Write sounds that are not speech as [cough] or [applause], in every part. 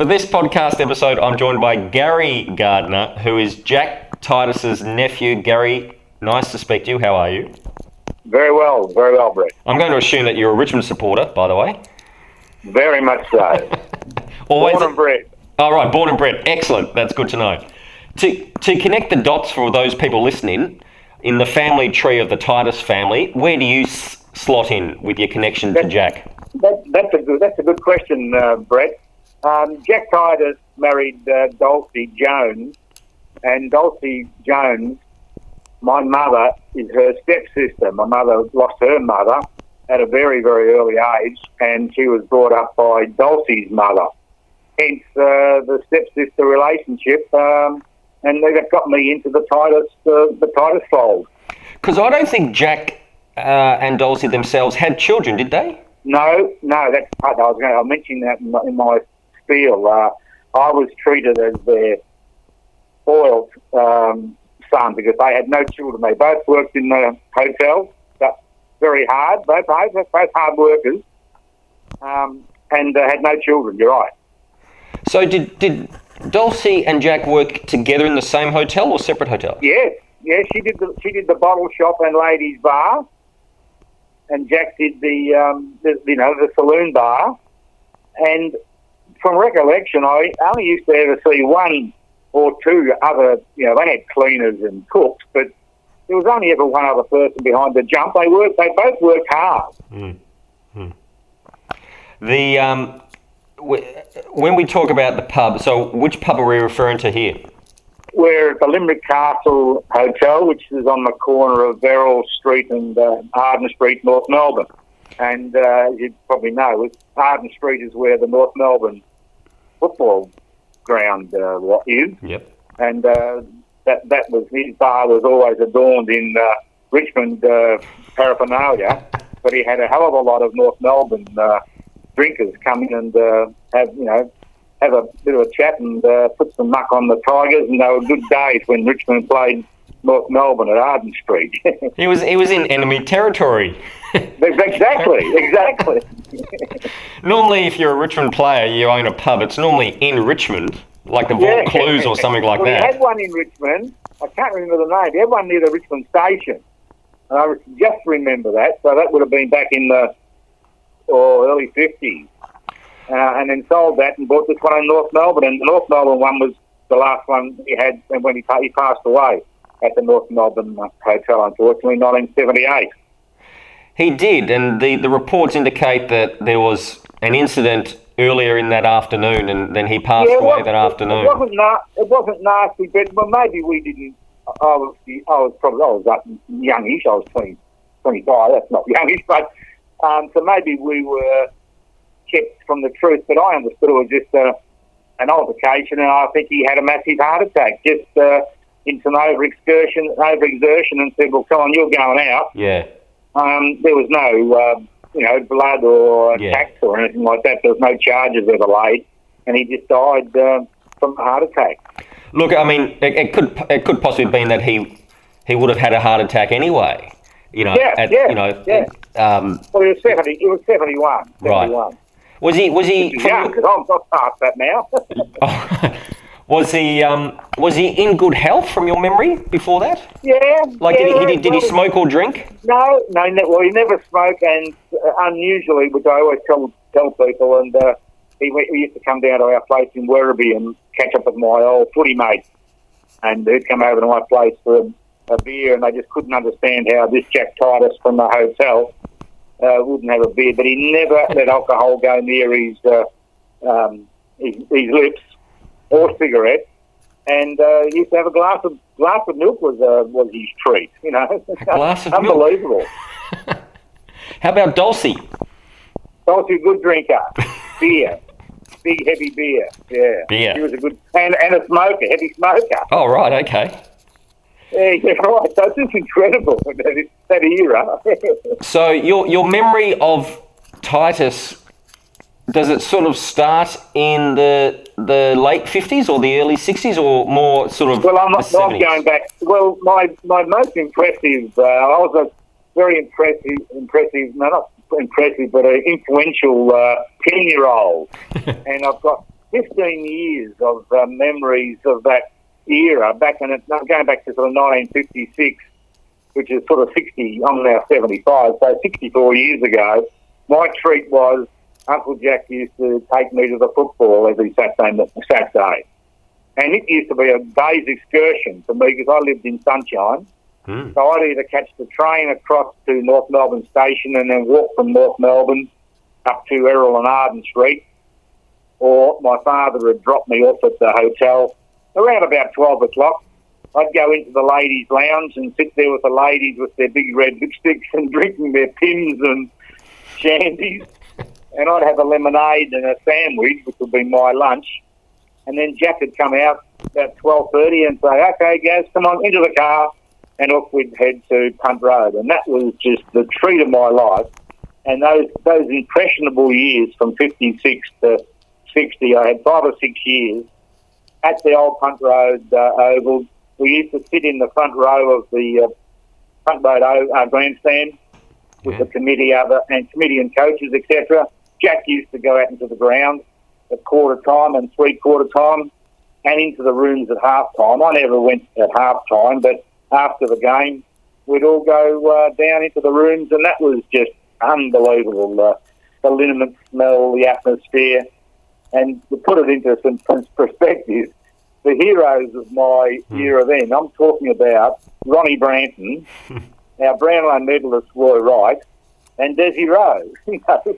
For this podcast episode, I'm joined by Gary Gardner, who is Jack Titus's nephew. Gary, nice to speak to you. How are you? Very well, very well, Brett. I'm going to assume that you're a Richmond supporter, by the way. Very much so. [laughs] Always. Born and bred. All right, born and bred. Excellent. That's good to know. To to connect the dots for those people listening, in the family tree of the Titus family, where do you s- slot in with your connection to Jack? That, that's a good. That's a good question, uh, Brett. Um, Jack Titus married uh, Dulcie Jones, and Dulcie Jones, my mother, is her stepsister. My mother lost her mother at a very, very early age, and she was brought up by Dulcie's mother. Hence uh, the stepsister relationship, um, and they got me into the Titus, uh, the Titus fold. Because I don't think Jack uh, and Dulcie themselves had children, did they? No, no, that's I was going to mention that in my, spiel. Uh, I was treated as their spoiled um, son because they had no children. They both worked in the hotel, but very hard. Both both, both hard workers, um, and uh, had no children. You're right. So did did Dulcie and Jack work together in the same hotel or separate hotels? Yes, yes. She did the she did the bottle shop and ladies bar, and Jack did the, um, the you know the saloon bar. And from recollection, I only used to ever see one or two other. You know, they had cleaners and cooks, but there was only ever one other person behind the jump. They worked. They both worked hard. The um, w- when we talk about the pub, so which pub are we referring to here? We're at the Limerick Castle Hotel, which is on the corner of Errol Street and uh, Arden Street, North Melbourne. And uh, you probably know, Arden Street is where the North Melbourne football ground uh, is. Yep. And uh, that that was his bar was always adorned in uh, Richmond uh, paraphernalia, [laughs] but he had a hell of a lot of North Melbourne uh, drinkers come in and uh, have you know have a bit of a chat and uh, put some muck on the Tigers, and they were good days when Richmond played North Melbourne at Arden Street. [laughs] He was he was in enemy territory. Exactly, exactly. [laughs] normally, if you're a Richmond player, you own a pub. It's normally in Richmond, like the Yeah. Vaucluse or something like well, He that. had one in Richmond. I can't remember the name. He had one near the Richmond station. And I just remember that. So that would have been back in the or early 50s. Uh, and then sold that and bought this one in North Melbourne. And the North Melbourne one was the last one he had and when he, he passed away at the North Melbourne Hotel, unfortunately, 1978. He did, and the, the reports indicate that there was an incident earlier in that afternoon, and then he passed it away that afternoon. It wasn't, na- it wasn't nasty, but well, maybe we didn't. I was, I was probably, I was like youngish. I was 20, 25. That's not [laughs] youngish, but um, so maybe we were kept from the truth. But I understood it was just uh, an altercation, and I think he had a massive heart attack just uh, in some over excursion, over exertion, and said, "Well, come on, you're going out." Yeah. Um, there was no, uh, you know, blood or Yeah. attacks or anything like that. There was no charges ever laid, and he just died uh, from a heart attack. Look, I mean, it, it could it could possibly have been that he he would have had a heart attack anyway. You know, Yeah, at, yeah, you know, yeah. um, Well, he was seventy. He was seventy-one. Right. was he was he young because I'm past that now. [laughs] was he um, was he in good health from your memory before that? yeah. Like, did, he, yeah, he, did, did he smoke or drink? No, no, ne- well, he never smoked, and uh, unusually, which I always tell tell people, and uh, he, he used to come down to our place in Werribee and catch up with my old footy mates, and he'd come over to my place for a, a beer, and they just couldn't understand how this Jack Titus from the hotel uh, wouldn't have a beer, but he never let alcohol go near his uh, um, his, his lips or cigarette. And uh, he used to have a glass of glass of milk was uh, was his treat, you know. glass of [laughs] milk? Unbelievable. [laughs] How about Dulcie? A good drinker. Beer. Big heavy beer. Yeah. Beer. He was a good and, and a smoker, heavy smoker. Oh right, okay. Yeah, yeah, [laughs] right. It's just incredible that, that era. So your your memory of Titus does it sort of start in the the late fifties or the early sixties or more sort of well, I'm, not, I'm going back. Well, my my most impressive. Uh, I was a very impressive, impressive. No, not impressive, but an influential uh, ten year old. [laughs] and I've got 15 years of uh, memories of that era, back in it, going back to sort of 1956, which is sort of 60, I'm now 75, so 64 years ago, my treat was Uncle Jack used to take me to the football every Saturday. Saturday. And it used to be a day's excursion for me because I lived in Sunshine. Mm. So I'd either catch the train across to North Melbourne Station and then walk from North Melbourne up to Errol and Arden Street, or my father would drop me off at the hotel around about 12 o'clock. I'd go into the ladies' lounge and sit there with the ladies with their big red lipsticks and [laughs] drinking their Pimm's and shandies. And I'd have a lemonade and a sandwich, which would be my lunch. And then Jack would come out about 12.30 and say, okay, guys, come on, into the car. And off we'd head to Punt Road. And that was just the treat of my life. And those, those impressionable years from 56 to 60, I had five or six years at the old Punt Road uh, Oval. We used to sit in the front row of the uh, Punt Road o- uh, grandstand with Yeah. the committee other and committee and coaches, etc. Jack used to go out into the ground at quarter time and three quarter time and into the rooms at half time. I never went at half time, but after the game, we'd all go uh, down into the rooms, and that was just unbelievable. Uh, the liniment smell, the atmosphere, and to put it into some perspective, the heroes of my era then, I'm talking about Ronnie Branton, [laughs] our Brownlow medalist Roy Wright, and Desi Rowe. [laughs]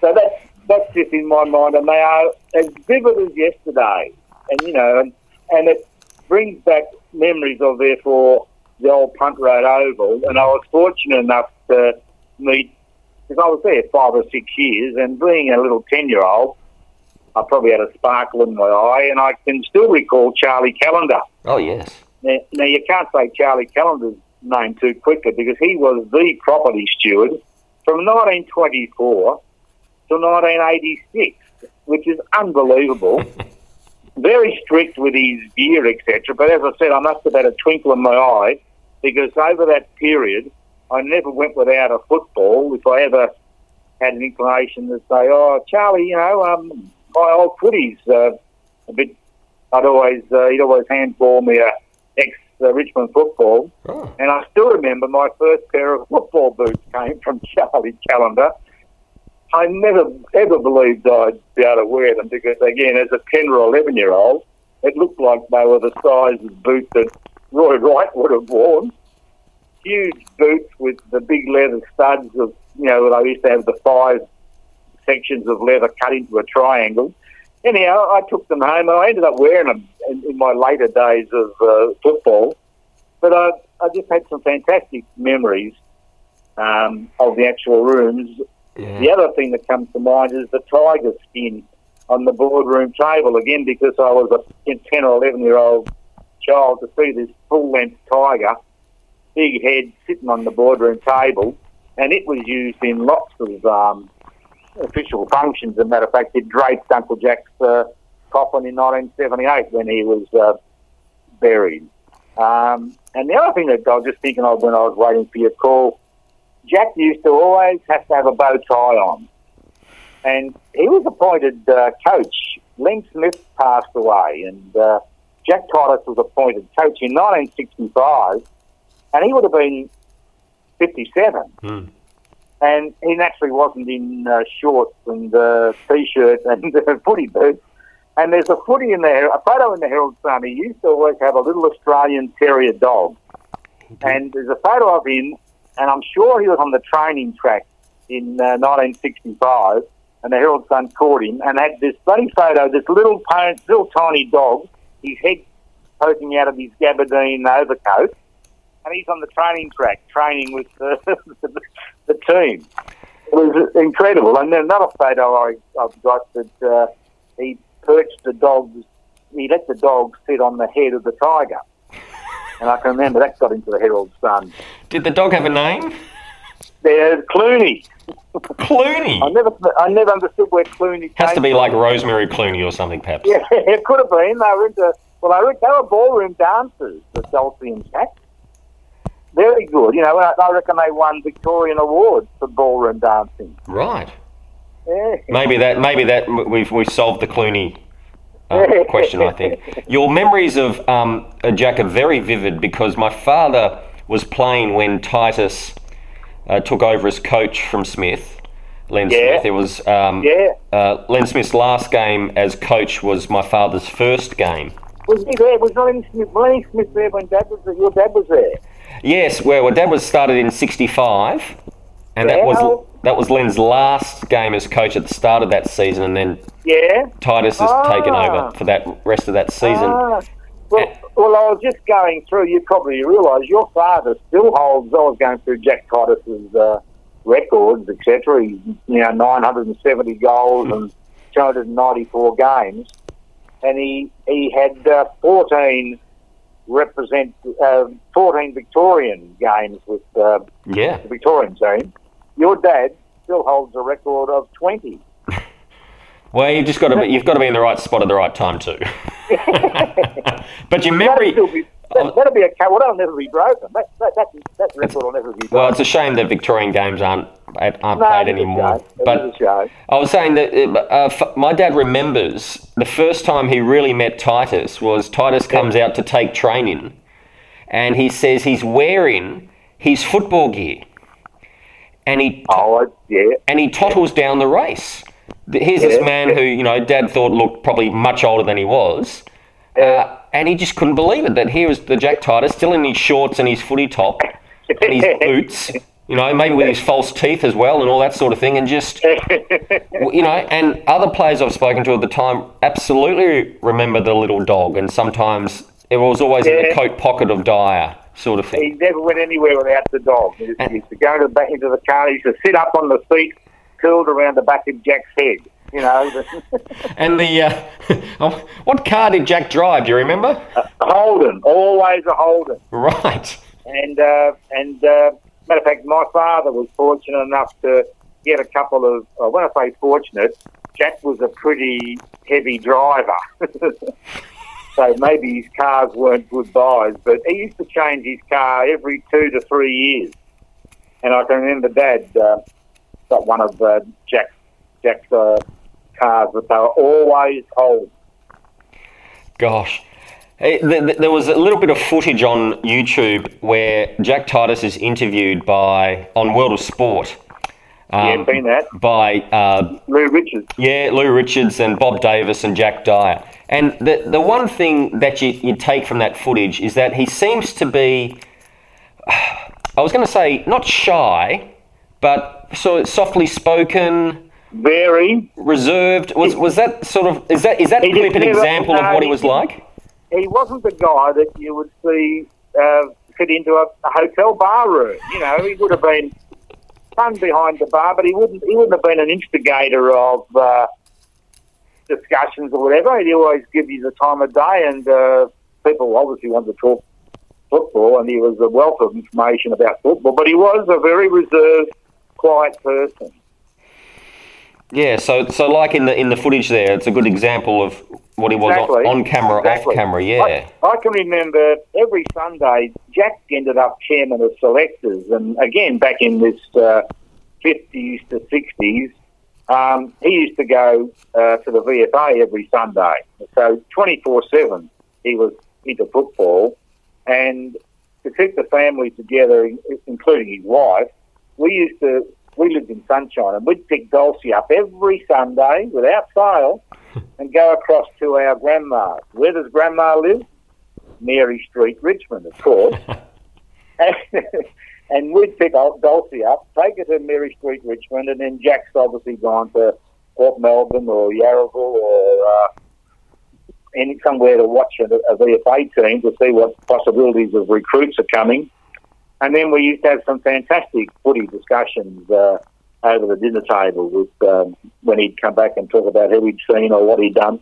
So that's that's just in my mind, and they are as vivid as yesterday. And you know, and, and it brings back memories of therefore the old Punt Road Oval. And I was fortunate enough to meet because I was there five or six years, and being a little ten year old, I probably had a sparkle in my eye, and I can still recall Charlie Callender. Oh, yes. Now, now you can't say Charlie Callender's name too quickly because he was the property steward from 1924 to 1986, which is unbelievable. [laughs] Very strict with his gear, etc. But as I said, I must have had a twinkle in my eye because over that period, I never went without a football. If I ever had an inclination to say, "Oh, Charlie, you know, um, my old footy's uh, a bit," I'd always uh, he'd always handball me a ex uh, Richmond football, Oh. and I still remember my first pair of football boots came from Charlie Callender. I never ever believed I'd be able to wear them because, again, as a 10 or 11 year old, it looked like they were the size of boots that Roy Wright would have worn. Huge boots with the big leather studs of, you know, I used to have the five sections of leather cut into a triangle. Anyhow, I took them home and I ended up wearing them in, in my later days of uh, football. But I, I just had some fantastic memories um, of the actual rooms. Yeah. The other thing that comes to mind is the tiger skin on the boardroom table. Again, because I was a 10 or 11 year old child to see this full length tiger, big head sitting on the boardroom table, and it was used in lots of um, official functions. As a matter of fact, it draped Uncle Jack's uh, coffin in 1978 when he was uh, buried. Um, and the other thing that I was just thinking of when I was waiting for your call, Jack used to always have to have a bow tie on. And he was appointed uh, coach. Len Smith passed away, and uh, Jack Titus was appointed coach in 1965, and he would have been 57 Mm. and he naturally wasn't in uh, shorts and uh, t-shirt and uh, [laughs] footy boots. And there's a footy in there, a photo in the Herald Sun. He used to always have a little Australian Terrier dog, and there's a photo of him, and I'm sure he was on the training track in uh, 1965, and the Herald Sun caught him and had this bloody photo, this little little tiny dog, his head poking out of his gabardine overcoat, and he's on the training track training with the, [laughs] the, team. It was incredible. And then another photo I, I've got that uh, he perched the dogs, he let the dog sit on the head of the tiger. And I can remember that got into the Herald Sun. Did the dog have a name? There's Clooney. Clooney. I never, I never understood where Clooney Has to be from. like Rosemary Clooney or something, perhaps. Yeah, [laughs] it could have been. They were into well, they were, they were ballroom dancers, the Dulcie and Jack. Very good. You know, I I reckon they won Victorian awards for ballroom dancing. Right. Yeah. Maybe that. Maybe that. We've we solved the Clooney uh, question, I think. Your memories of um, Jack are very vivid because my father was playing when Titus uh, took over as coach from Smith, Len Yeah. Smith. It was um, Yeah. uh, Len Smith's last game as coach was my father's first game. Was he there? Was Lenny Smith, Lenny Smith there when Dad was there? Your dad was there. Yes, well, well Dad was started in '65, and that was. That was Len's last game as coach at the start of that season, and then Yeah. Titus has Ah. taken over for that rest of that season. Ah. Well, well, I was just going through. You probably realise your father still holds. I was going through Jack Titus's uh, records, etc. He's you know 970 goals and 294 games, and he he had uh, 14 represent uh, 14 Victorian games with uh, Yeah. the Victorian team. Your dad still holds a record of 20. [laughs] Well, you've just got to be, you've got to be in the right spot at the right time too. [laughs] but your memory. That'll, be, that, that'll be a well, that'll never be broken. That that that, that record will never be broken. Well, it's a shame that Victorian games aren't aren't No, played anymore. But was a show. I was saying that uh, uh, f- my dad remembers the first time he really met Titus was Titus comes out to take training, and he says he's wearing his football gear, and he Oh, yeah. and he tottles down the race. Here's this Yeah. man who, you know, Dad thought looked probably much older than he was, uh, and he just couldn't believe it that here was the Jack Titus still in his shorts and his footy top and his [laughs] boots, you know, maybe with his false teeth as well and all that sort of thing, and just, [laughs] you know, and other players I've spoken to at the time absolutely remember the little dog, and sometimes it was always in the coat pocket of Dyer, sort of thing. He never went anywhere without the dog. He used- used to go to the back into the car. He used to sit up on the seat, curled around the back of Jack's head. You know, [laughs] And the, uh, [laughs] oh, what car did Jack drive? Do you remember? A Holden, always a Holden. Right. And uh, and uh, matter of fact, my father was fortunate enough to get a couple of. Uh, when I say fortunate, Jack was a pretty heavy driver, [laughs] so maybe his cars weren't good buys. But he used to change his car every two to three years. And I can remember Dad uh, got one of uh, Jack's Jack's uh, cars, but they were always old. Gosh. Hey, th- th- There was a little bit of footage on YouTube where Jack Titus is interviewed by on World of Sport yeah, um, seen that. by uh, Lou Richards. yeah Lou Richards and Bob Davis and Jack Dyer. And the the one thing that you, you take from that footage is that he seems to be, [sighs] I was going to say not shy, but sort of softly spoken, Very. reserved. Was was that sort of is that is that clip an example of what he he was like? he wasn't the guy that you would see uh, fit into a, a hotel bar room. You know, he would have been fun behind the bar, but he wouldn't. He wouldn't have been an instigator of uh, discussions or whatever. He'd always give you the time of day, and uh, people obviously wanted to talk football, and he was a wealth of information about football. But he was a very reserved, quiet person. Yeah, so so like in the in the footage there, it's a good example of what he was Exactly. on, on camera, Exactly. off camera. Yeah, I, I can remember every Sunday, Jack ended up chairman of selectors, and again back in this uh, 50s to 60s, um, he used to go uh, to the VFA every Sunday. So 24/7, he was into football, and to keep the family together, including his wife, we used to. We lived in Sunshine, and we'd pick Dulcie up every Sunday without fail, [laughs] and go across to our grandma's. Where does grandma live? Mary Street, Richmond, of course. and [laughs] [laughs] we'd pick up Dulcie up, take her to Mary Street, Richmond, and then Jack's obviously gone to Port Melbourne or Yarraville or uh, any somewhere to watch a, a VFA team to see what possibilities of recruits are coming. And then we used to have some fantastic footy discussions uh, over the dinner table with um, when he'd come back and talk about who he'd seen or what he'd done.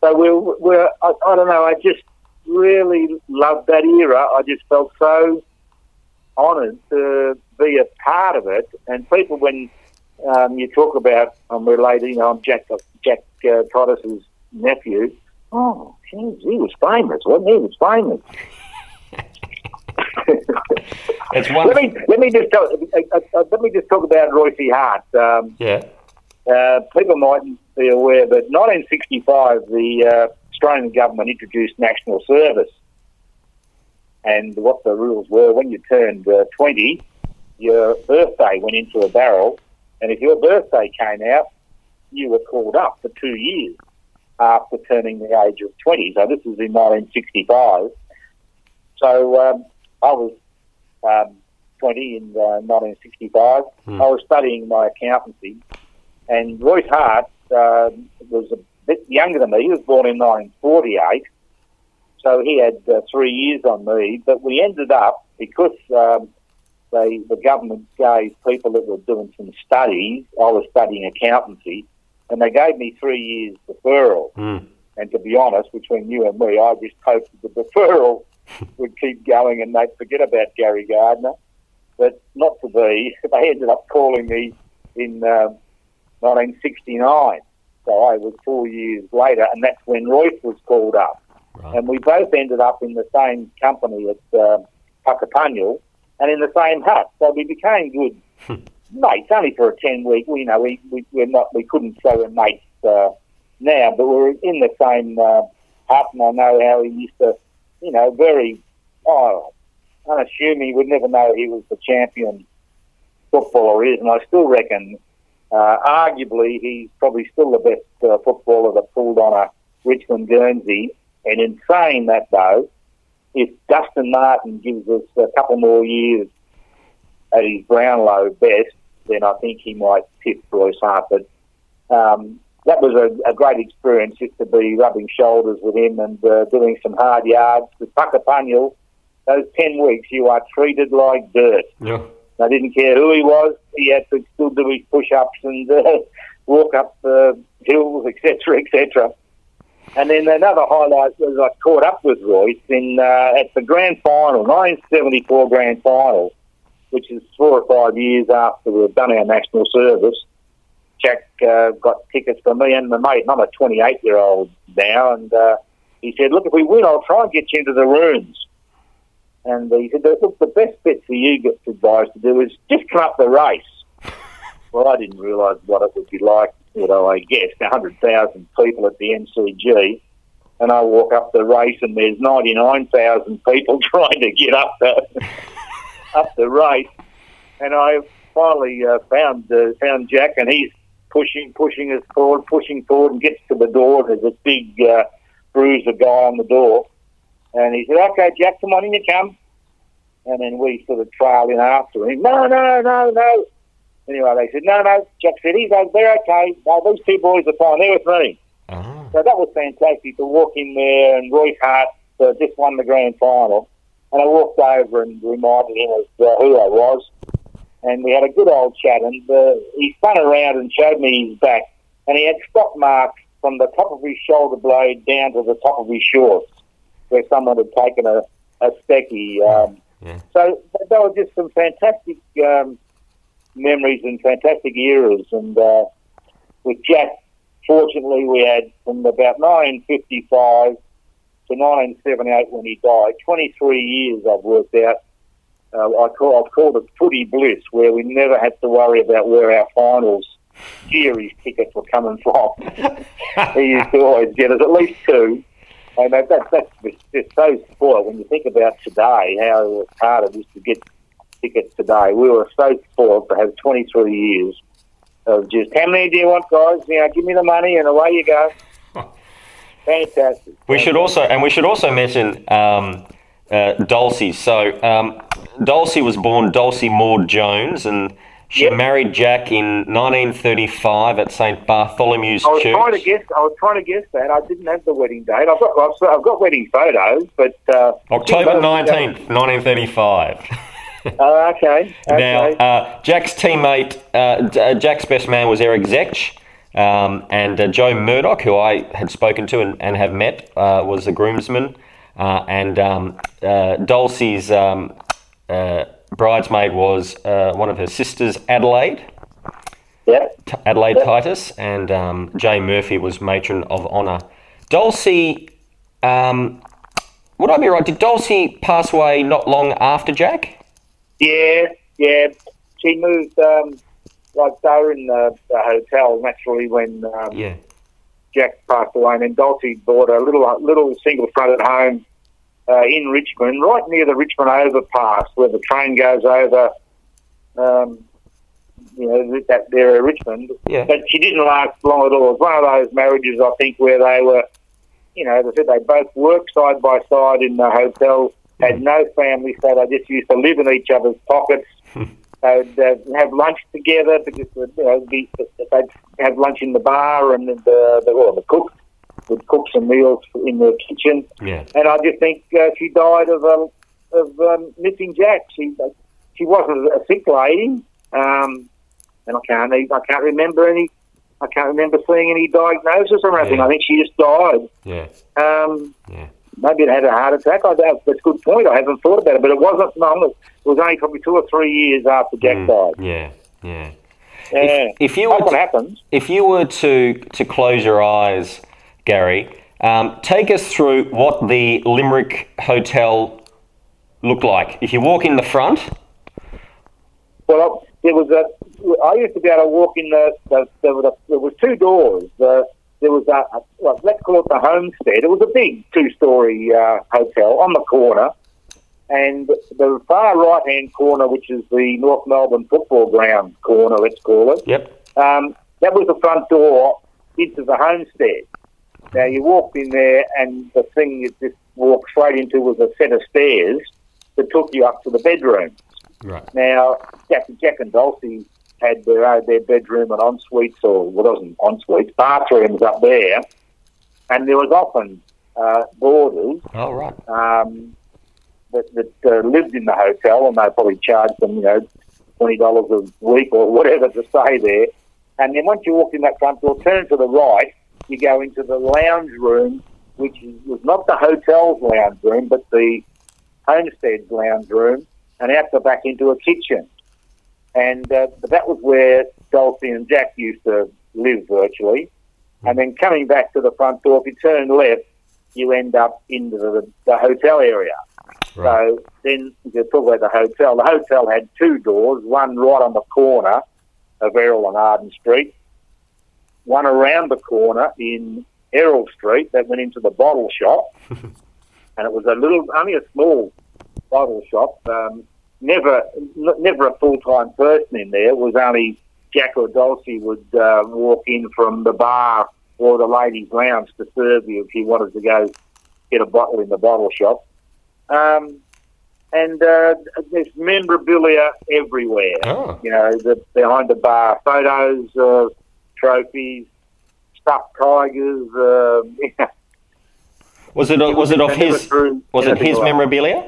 So we're, we're I, I don't know, I just really loved that era. I just felt so honoured to be a part of it. And people, when um, you talk about, I'm related, you know, I'm Jack, Jack uh, Titus's nephew. Oh, geez, he was famous, wasn't he? He was famous. it's one. [laughs] Let me let me just tell, uh, uh, uh, let me just talk about Royce Hart. Um, yeah, uh, people mightn't be aware, but 1965, the uh, Australian government introduced national service. And what the rules were, when you turned uh, 20, your birthday went into a barrel, and if your birthday came out, you were called up for two years after turning the age of 20. So this was in 1965. So um, I was um, 20 in uh, 1965. Hmm. I was studying my accountancy, and Royce Hart uh, was a bit younger than me. He was born in 1948, so he had uh, three years on me. But we ended up because um, they the government gave people that were doing some studies. I was studying accountancy, and they gave me three years deferral. Mm. And to be honest, between you and me, I just hoped the deferral [laughs] would keep going and they'd forget about Gary Gardner. But not to be. [laughs] They ended up calling me in um 1969. So I was four years later, and that's when Royce was called up. Right. And we both ended up in the same company at uh, Puckapunyal and in the same hut. So we became good mates, only for a 10 week. You know, we, we, we're not, we couldn't say we're mates uh, now, but we were in the same uh, hut, and I know how he used to, you know, very, oh, unassuming, you would never know he was the champion footballer he is, and I still reckon, uh, arguably, he's probably still the best uh, footballer that pulled on a Richmond Guernsey. And in saying that, though, if Dustin Martin gives us a couple more years at his Brownlow best, then I think he might tip Royce Hart. But um, that was a, a great experience just to be rubbing shoulders with him and uh, doing some hard yards. With Puckapunyal, those 10 weeks, you are treated like dirt. Yeah. I didn't care who he was. He had to still do his push-ups and uh, walk up the hills, etc., etc. And then another highlight was I caught up with Royce in uh, at the grand final, 1974 grand final, which is four or five years after we've done our national service. Jack uh, got tickets for me and my mate, and I'm a 28 year old now, and uh, he said, "Look, if we win, I'll try and get you into the rooms." And he said, "Look, the best bit for you advised to do is just come up the race." Well, I didn't realise what it would be like. Although I guessed 100,000 people at the MCG, and I walk up the race, and there's 99,000 people [laughs] trying to get up the [laughs] up the race, and I finally uh, found uh, found Jack, and he's pushing, pushing us forward, pushing forward, and gets to the door. There's a big uh, bruiser guy on the door, and he said, "Okay, Jack, come on in, you come." And then we sort of trailed in after him. No, no, no, no. Anyway, they said, "No, no." Jack said, "He's o- they're okay. No, these two boys are fine. They're with me." Ah. So that was fantastic to walk in there, and Royce Hart uh, just won the grand final. And I walked over and reminded him of uh, who I was, and we had a good old chat. And uh, he spun around and showed me his back, and he had spot marks from the top of his shoulder blade down to the top of his shorts, where someone had taken a, a specky. Um, Yeah. So th- they were just some fantastic um, memories and fantastic eras. And uh, with Jack, fortunately, we had from about 1955 to 1978 when he died, 23 years I've worked out. Uh, I call, I've called it footy bliss, where we never had to worry about where our finals series tickets were coming from. [laughs] he used to always get us at least two. And that, that, that's just just so spoiled when you think about today, how hard it is to get tickets today. We were so spoiled to have 23 years of just, how many do you want, guys? You know, give me the money and away you go. [laughs] Fantastic. We should also, and we should also mention um, uh, Dulcie. So um, Dulcie was born Dulcie Maud Jones, and she Yep. married Jack in 1935 at St Bartholomew's I was Church. trying to guess. I was trying to guess that. I didn't have the wedding date. I've got. I've, I've got wedding photos, but uh, October 19th, 1935. [laughs] [laughs] Oh, okay. Now, uh, Jack's teammate, uh, uh, Jack's best man was Eric Zschech, um, and uh, Joe Murdoch, who I had spoken to and, and have met, uh, was the groomsman, uh, and um, uh, Dulcie's um, uh, bridesmaid was uh, one of her sisters, Adelaide. yeah. T- Adelaide Titus, and um, Jay Murphy was matron of honour. Dulcie, um, would I be right? Did Dulcie pass away not long after Jack? Yeah, yeah. She moved, um, like they were in the, the hotel naturally when um, Yeah. Jack passed away, and then Dulcie bought a little little single fronted home uh, in Richmond, right near the Richmond overpass where the train goes over. Um, you know that area of Richmond, Yeah. but she didn't last long at all. It was one of those marriages, I think, where they were, you know, they said they both worked side by side in the hotel, had no family, so they just used to live in each other's pockets. [laughs] They'd uh, have lunch together because you know, be, they'd have lunch in the bar, and the the, well, the cook would cook some meals in the kitchen. Yeah. And I just think uh, she died of um, of um, missing Jack. She uh, she wasn't a sick lady, um, and I can't I can't remember any. I can't remember seeing any diagnosis or anything. Yeah. I think she just died. Yeah. Um, Yeah. Maybe it had a heart attack. I. That's a good point. I haven't thought about it, but it wasn't long. It was only probably two or three years after Jack Mm, died. Yeah. Yeah. Yeah. If you were That's what to, happens. if you were to to close your eyes, Gary, um, take us through what the Limerick Hotel looked like. If you walk in the front, Well, there was a. I used to be able to walk in the. the there, was a, there was two doors. The, there was a, a well, let's call it the homestead. It was a big two-story uh, hotel on the corner, and the far right-hand corner, which is the North Melbourne football ground corner, let's call it. yep. Um, that was the front door into the homestead. Now you walked in there, and the thing you just walked straight into was a set of stairs that took you up to the bedroom. Right. Now, Jack, Jack and Dulcie had their uh, their bedroom and en suites, or well, it wasn't en suites, bathrooms up there, and there was often uh, boarders Oh, right. um, that, that uh, lived in the hotel, and they probably charged them, you know, twenty dollars a week or whatever to stay there. And then once you walk in that front door, turn to the right, you go into the lounge room, which is, was not the hotel's lounge room, but the homestead's lounge room, and out the back into a kitchen. And uh, that was where Dulcie and Jack used to live virtually. And then coming back to the front door, if you turn left, you end up into the, the hotel area. Right. So then you talk about the hotel. The hotel had two doors, one right on the corner of Errol and Arden Street, one around the corner in Errol Street that went into the bottle shop. [laughs] and it was a little, only a small bottle shop. Um, never, never a full-time person in there. It was only Jack or Dulcie would uh, walk in from the bar or the ladies' lounge to serve you if you wanted to go get a bottle in the bottle shop. Um, and uh, there's memorabilia everywhere. Oh. You know, the, behind the bar, photos, uh, trophies, stuffed tigers. Uh, [laughs] Was it was it of his was it his memorabilia?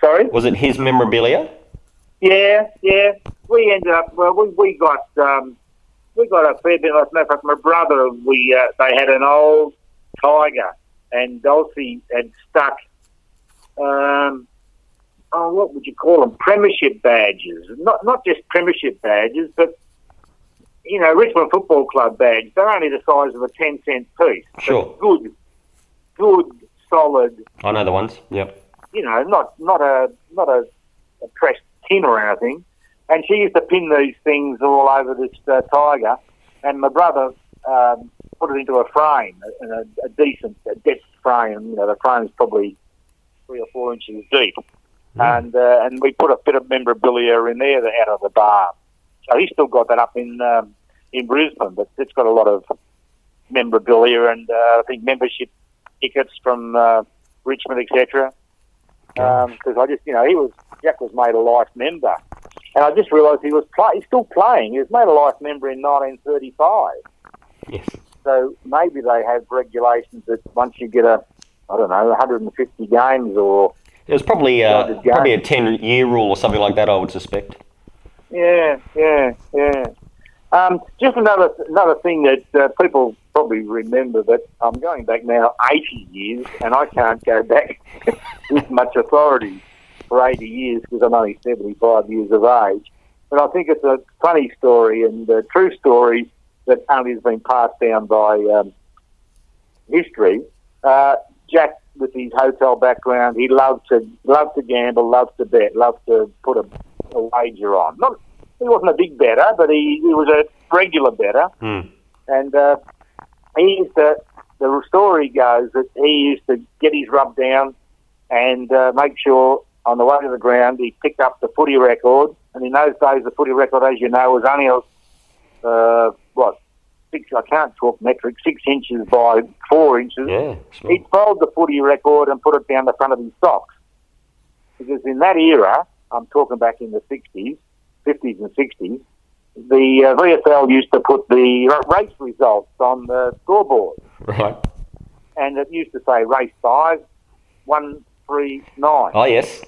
Sorry. Was it his memorabilia? Yeah, yeah. We ended up. Well, we we got um, we got a fair bit. As a matter of fact, my brother, we uh, they had an old tiger, and Dulcie had stuck. Um, oh, what would you call them? Premiership badges. Not not just premiership badges, but you know, Richmond Football Club badges. They're only the size of a ten cent piece. Sure. Good, good, solid I know the ones. Yep. You know, not not a not a, a pressed tin or anything. And she used to pin these things all over this uh, tiger. And my brother um, put it into a frame, a, a, a decent a depth frame. You know, the frame's probably three or four inches deep. And uh, and we put a bit of memorabilia in there out of the bar. So he's still got that up in um, in Brisbane, but it's got a lot of memorabilia and uh, I think membership tickets from uh, Richmond, etc because I just, you know, he was Jack was made a life member, and I just realised he was play, he's still playing. He was made a life member in 1935, Yes. so maybe they have regulations that once you get a, I don't know, 150 games or It was probably uh, going. probably a ten year rule or something like that. I would suspect. yeah, yeah, yeah. Um, just another another thing that uh, people probably remember that I'm going back now 80 years, and I can't go back [laughs] with much authority for 80 years because I'm only 75 years of age. But I think it's a funny story and a true story that only has been passed down by um, history. Uh, Jack, with his hotel background, he loved to loved to gamble, loved to bet, loved to put a, a wager on. Not he wasn't a big better, but he, he was a regular better Hmm. and uh, he used to. The story goes that he used to get his rub down and uh, make sure on the way to the ground he picked up the footy record. And in those days, the footy record, as you know, was only uh, what six. I can't talk metric. Six inches by four inches. Yeah. He'd fold the footy record and put it down the front of his socks. Because in that era, I'm talking back in the 60s, 50s and 60s, the uh, VFL used to put the race results on the scoreboard. Right. And it used to say race five, one, three, nine. Oh, yes.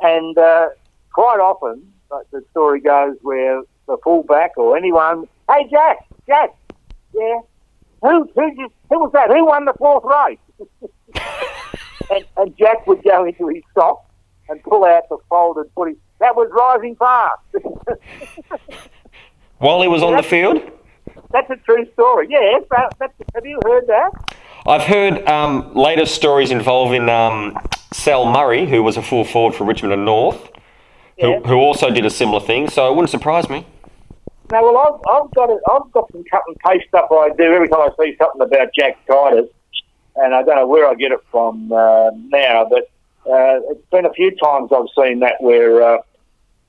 And uh, quite often, like the story goes where the fullback or anyone, hey, Jack, Jack, yeah, who, who, just, who was that? Who won the fourth race? [laughs] and, and Jack would go into his sock and pull out the folded footy. That was rising fast. [laughs] While he was on the field, That's a true story. Yes, that, have you heard that? I've heard um, later stories involving um, Sel Murray, who was a full forward for Richmond and North, Yeah. who, who also did a similar thing. So it wouldn't surprise me. No, well, I've, I've got a, I've got some cut and paste stuff I do every time I see something about Jack Titus, and I don't know where I get it from uh, now, but uh, it's been a few times I've seen that where uh,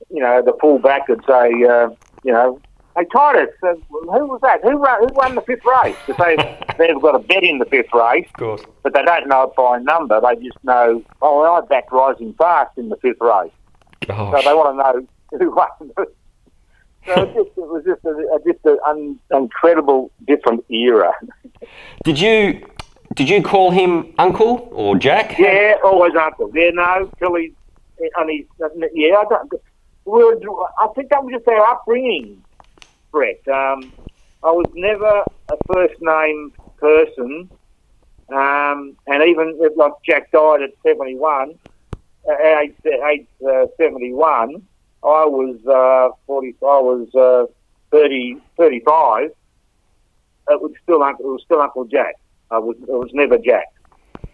you know the fullback would say, uh, you know, hey Titus, uh, who was that? Who won, who won the fifth race? Because [laughs] they they've got a bet in the fifth race, Of course. but they don't know it by number. They just know, oh, I backed Rising Fast in the fifth race. So they want to know [laughs] who won. [laughs] so it, just, it was just a, just an un, incredible different era. Did you did you call him Uncle or Jack? Yeah, always uncle. Yeah, no, till he, and he's, yeah, I don't, were, I think that was just our upbringing, Brett. Um, I was never a first name person, um, and even if, like Jack died at 71, uh, age, age uh, 71, I was uh, 40, I was uh, 30, 35. It was still Uncle, it was still Uncle Jack. I was, it was never Jack.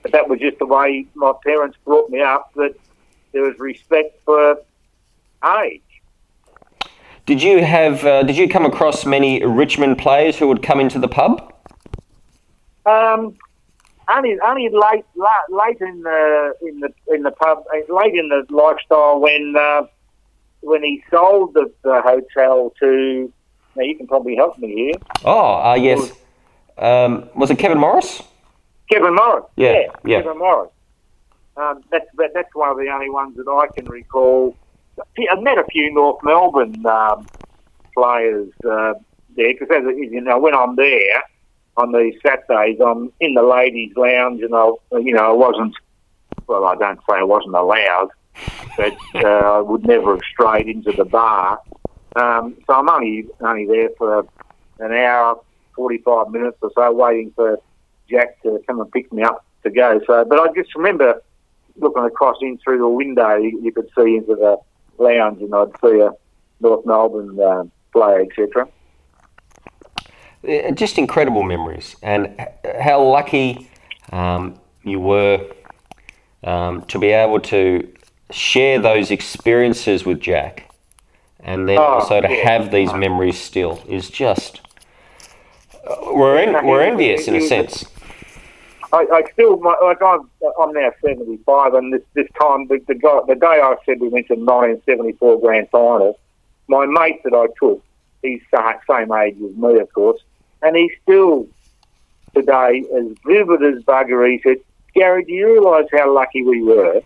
But that was just the way my parents brought me up. That there was respect for age. Did you have uh, did you come across many Richmond players who would come into the pub? Um, only only late, late late in the in the in the pub, uh, late in the lifestyle when uh, when he sold the, the hotel to. Now you can probably help me here. Oh, uh, yes. Um, was it Kevin Morris? Kevin Morris. Yeah, yeah. Kevin Morris. Um, that's that's one of the only ones that I can recall. I've met a few North Melbourne um, players uh, there because, as you know, when I'm there on these Saturdays, I'm in the ladies' lounge, and I, you know, I wasn't. Well, I don't say I wasn't allowed, but uh, I would never have strayed into the bar. Um, so I'm only only there for an hour, forty-five minutes or so, waiting for Jack to come and pick me up to go. So, but I just remember looking across in through the window, you could see into the lounge, and I'd see a North Melbourne uh, player, etc. Just incredible memories, and how lucky um, you were um, to be able to share those experiences with Jack, and then Oh, also to yeah. have these memories still is just. uh, We're en- we're envious in a sense. I, I still, my, like I'm, I'm now 75, and this, this time, the, the, guy, the day I said we went to 1974 grand final, my mate that I took, he's sa- same age as me, of course, and he's still today as vivid as bugger. He said, Gary, do you realise how lucky we were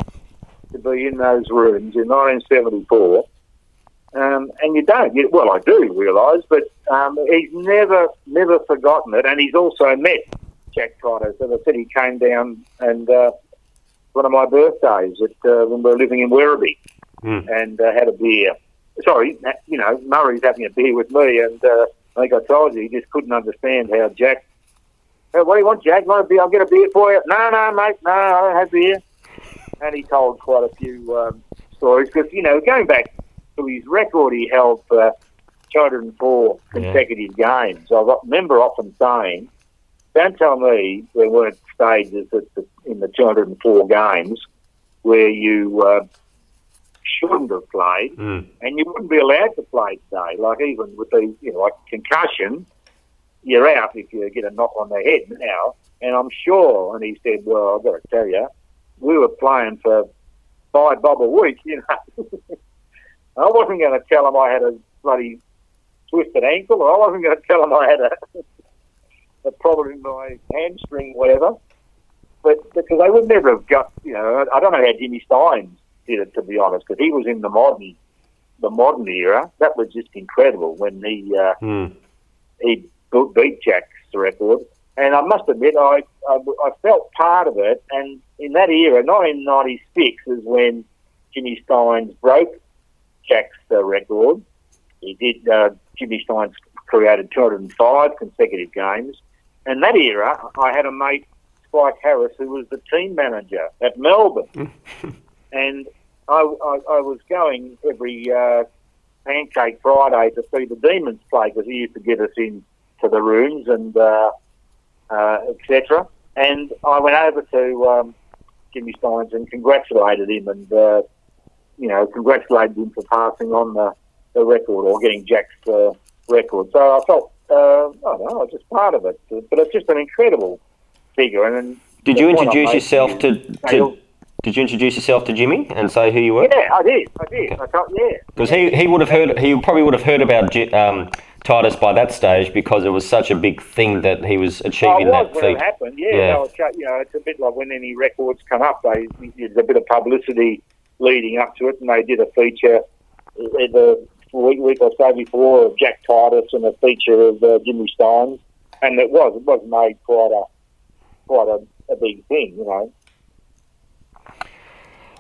to be in those rooms in 1974? Um, and you don't. You, well, I do realise, but um, he's never, never forgotten it, and he's also met Jack Titus. As I said, he came down and uh, one of my birthdays at, uh, when we were living in Werribee Mm. and uh, had a beer. Sorry, you know, Murray's having a beer with me, and uh, I think I told you he just couldn't understand how Jack. Hey, what do you want, Jack? Want a beer? I'll get a beer for you. No, no, mate, no, I don't have beer. And he told quite a few um, stories because you know, going back to his record, he held for 204 consecutive games. I remember often saying, "Don't tell me there weren't stages the, in the 204 games where you uh, shouldn't have played, Mm. and you wouldn't be allowed to play today. Like even with the you know like concussion, you're out if you get a knock on the head now. And I'm sure. And he said, well, I've got to tell you, we were playing for five bob a week, [laughs] you know. I wasn't going to tell him I had a bloody twisted ankle, or I wasn't going to tell him I had a, a problem in my hamstring, whatever. But because they would never have got, you know, I don't know how Jimmy Stynes did it, to be honest, because he was in the modern, the modern era. That was just incredible when he uh, Mm. he beat Jack's record. And I must admit, I, I, I felt part of it. And in that era, 1996 is when Jimmy Stynes broke Jack's uh, record. He did. Uh, Jimmy Stynes created 205 consecutive games. And that era, I had a mate, Spike Harris, who was the team manager at Melbourne. [laughs] and I, I, I was going every uh, Pancake Friday to see the Demons play because he used to get us in to the rooms and uh, uh, etc. And I went over to um, Jimmy Stynes and congratulated him and uh, you know congratulated him for passing on the, the record or getting Jack's uh, record. So I felt uh, I don't know, just part of it. But it's just an incredible figure. And Did you introduce yourself to, to Did you introduce yourself to Jimmy and say who you were? Yeah, I did. I did. I thought, yeah. Because he, he would have heard he probably would have heard about um, Titus by that stage because it was such a big thing that he was Oh, achieving it was that when feat. it happened. Yeah, Yeah. Ch- you know, it's a bit like when any records come up. They there's a bit of publicity leading up to it, and they did a feature the week, week or so before of Jack Titus and a feature of uh, Jimmy Stynes, and it was it was made quite a quite a, a big thing, you know.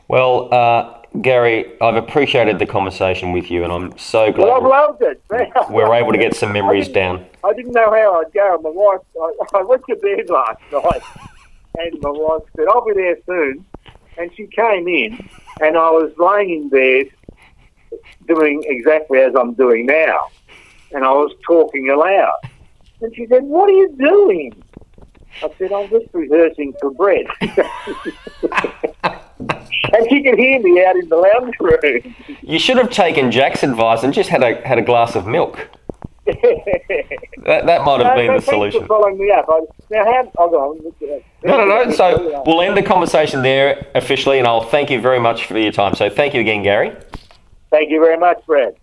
Well, uh, Gary, I've appreciated the conversation with you, and I'm so glad Well, I've loved it. we're able to get some [laughs] memories down. I didn't know how I'd go. My wife, I, [laughs] I went to bed last night, and my wife said, "I'll be there soon." And she came in, and I was laying in bed, doing exactly as I'm doing now, and I was talking aloud. And she said, "What are you doing?" I said, "I'm just rehearsing for Brad." [laughs] and she could hear me out in the lounge room. You should have taken Jack's advice and just had a had a glass of milk. [laughs] That, that might have No, been no, the solution. following me up. I, now, how, hold on. No, no, no. So we'll end the conversation there officially, and I'll thank you very much for your time. So thank you again, Gary. Thank you very much, Brad.